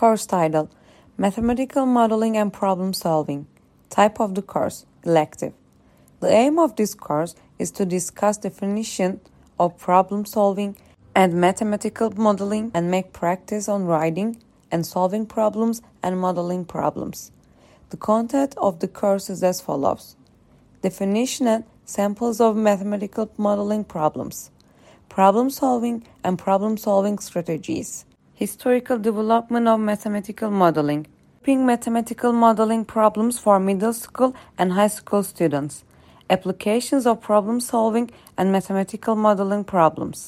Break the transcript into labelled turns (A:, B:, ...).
A: Course title Mathematical Modeling and Problem Solving. Type of the course Elective. The aim of this course is to discuss definition of problem solving and mathematical modeling and make practice on writing and solving problems and modeling problems. The content of the course is as follows Definition and samples of mathematical modeling problems, problem solving and problem solving strategies, historical development of mathematical modeling, mathematical modeling problems for middle school and high school students, applications of problem solving and mathematical modeling problems.